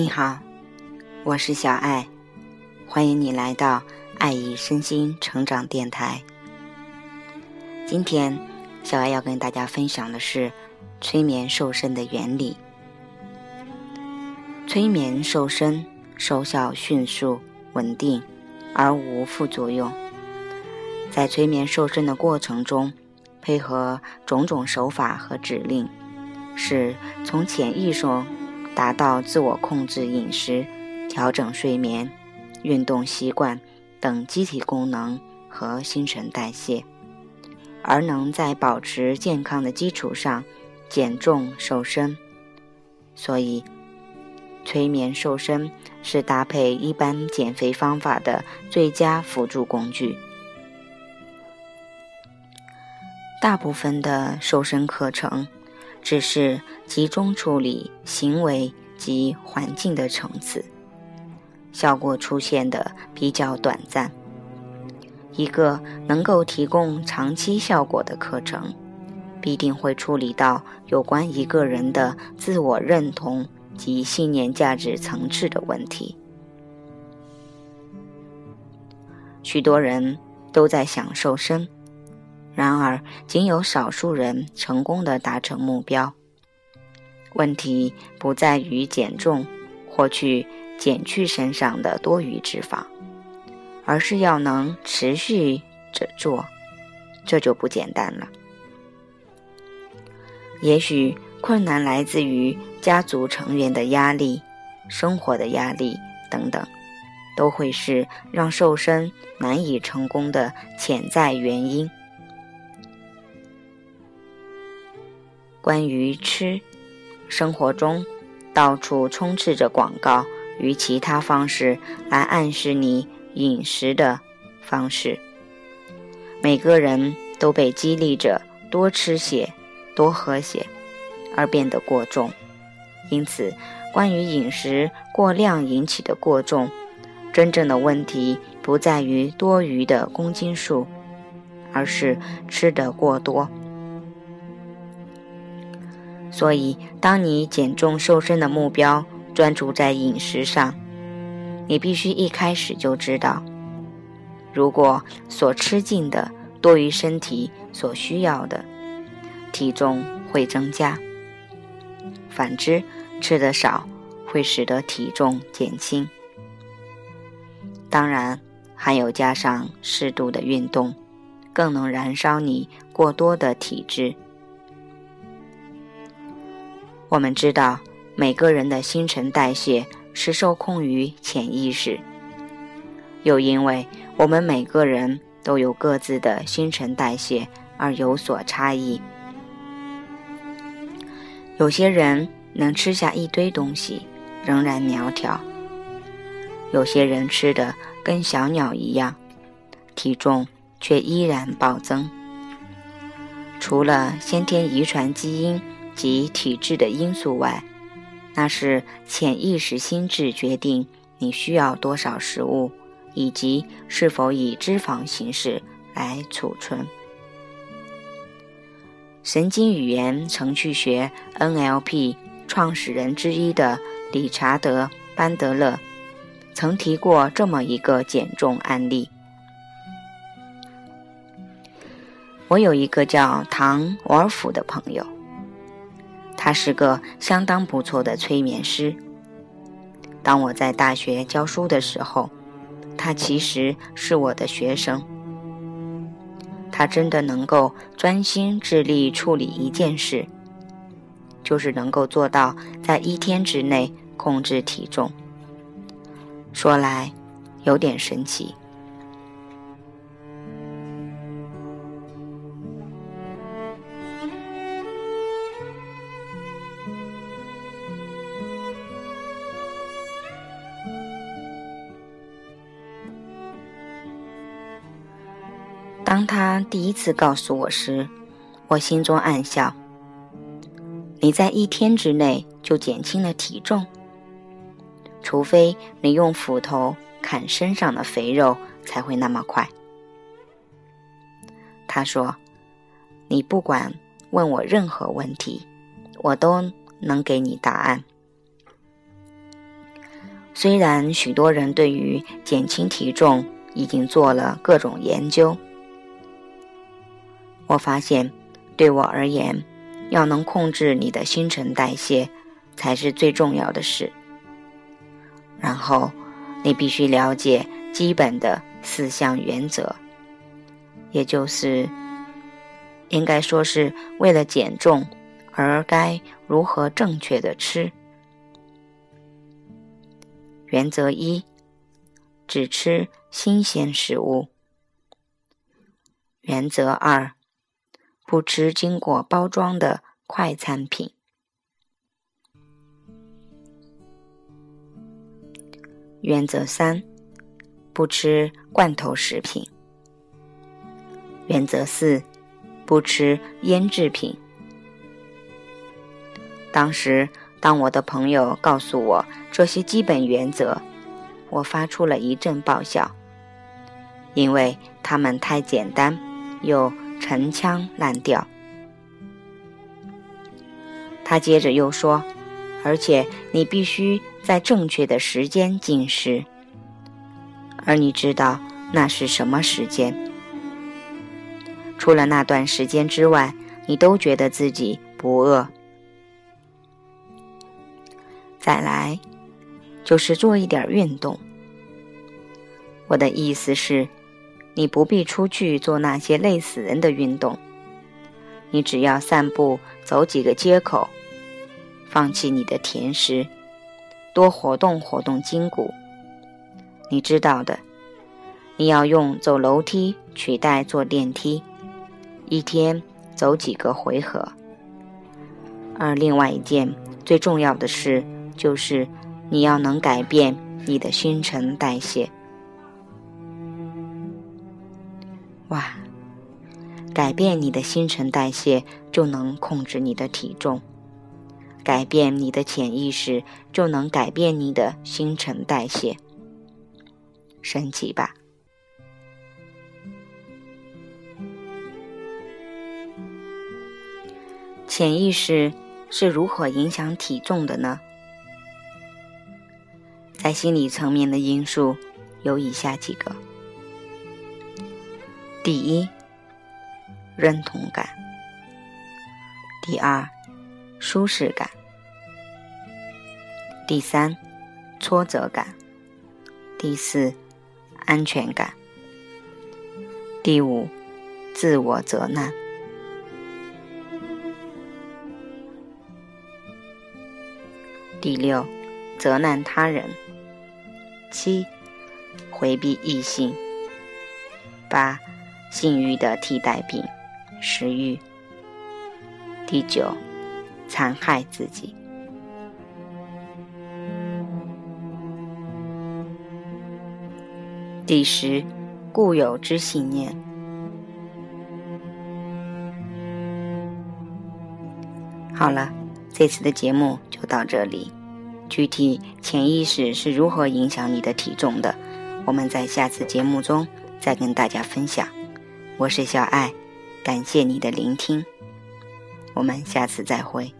你好，我是小爱，欢迎你来到爱意身心成长电台。今天，小爱要跟大家分享的是催眠瘦身的原理。催眠瘦身收效迅速、稳定，而无副作用。在催眠瘦身的过程中，配合种种手法和指令，是从潜意识达到自我控制饮食、调整睡眠、运动习惯等机体功能和新陈代谢，而能在保持健康的基础上减重瘦身。所以，催眠瘦身是搭配一般减肥方法的最佳辅助工具。大部分的瘦身课程只是集中处理行为及环境的层次，效果出现的比较短暂。一个能够提供长期效果的课程，必定会处理到有关一个人的自我认同及信念价值层次的问题。许多人都在享受生。然而，仅有少数人成功的达成目标。问题不在于减重或去减去身上的多余脂肪，而是要能持续着做，这就不简单了。也许困难来自于家族成员的压力、生活的压力等等，都会是让瘦身难以成功的潜在原因。关于吃，生活中到处充斥着广告与其他方式来暗示你饮食的方式。每个人都被激励着多吃些、多喝些，而变得过重。因此，关于饮食过量引起的过重，真正的问题不在于多余的公斤数，而是吃得过多。所以，当你减重瘦身的目标专注在饮食上，你必须一开始就知道，如果所吃进的多于身体所需要的，体重会增加；反之，吃的少会使得体重减轻。当然，还有加上适度的运动，更能燃烧你过多的体质。我们知道，每个人的新陈代谢是受控于潜意识，又因为我们每个人都有各自的新陈代谢而有所差异。有些人能吃下一堆东西，仍然苗条；有些人吃的跟小鸟一样，体重却依然暴增。除了先天遗传基因。及体质的因素外，那是潜意识心智决定你需要多少食物，以及是否以脂肪形式来储存。神经语言程序学 （NLP） 创始人之一的理查德·班德勒曾提过这么一个减重案例：我有一个叫唐·沃尔夫的朋友。他是个相当不错的催眠师。当我在大学教书的时候，他其实是我的学生。他真的能够专心致力处理一件事，就是能够做到在一天之内控制体重。说来，有点神奇。当他第一次告诉我时，我心中暗笑。你在一天之内就减轻了体重，除非你用斧头砍身上的肥肉，才会那么快。他说：“你不管问我任何问题，我都能给你答案。”虽然许多人对于减轻体重已经做了各种研究，我发现，对我而言，要能控制你的新陈代谢才是最重要的事。然后，你必须了解基本的四项原则，也就是应该说是为了减重而该如何正确的吃。原则一：只吃新鲜食物。原则二：不吃经过包装的快餐品。原则三：不吃罐头食品。原则四：不吃腌制品。当时。当我的朋友告诉我这些基本原则，我发出了一阵爆笑，因为它们太简单又陈腔滥调。他接着又说：“而且你必须在正确的时间进食，而你知道那是什么时间？除了那段时间之外，你都觉得自己不饿。”再来，就是做一点运动。我的意思是，你不必出去做那些累死人的运动，你只要散步，走几个街口，放弃你的甜食，多活动活动筋骨。你知道的，你要用走楼梯取代坐电梯，一天走几个回合。而另外一件最重要的事。就是你要能改变你的新陈代谢，哇！改变你的新陈代谢，就能控制你的体重；改变你的潜意识，就能改变你的新陈代谢。神奇吧？潜意识是如何影响体重的呢？在心理层面的因素有以下几个：第一，认同感；第二，舒适感；第三，挫折感；第四，安全感；第五，自我责难；第六，责难他人。七，回避异性。八，性欲的替代品，食欲。第九，残害自己。第十，固有之信念。好了，这次的节目就到这里。具体潜意识是如何影响你的体重的？我们在下次节目中再跟大家分享。我是小爱，感谢你的聆听，我们下次再会。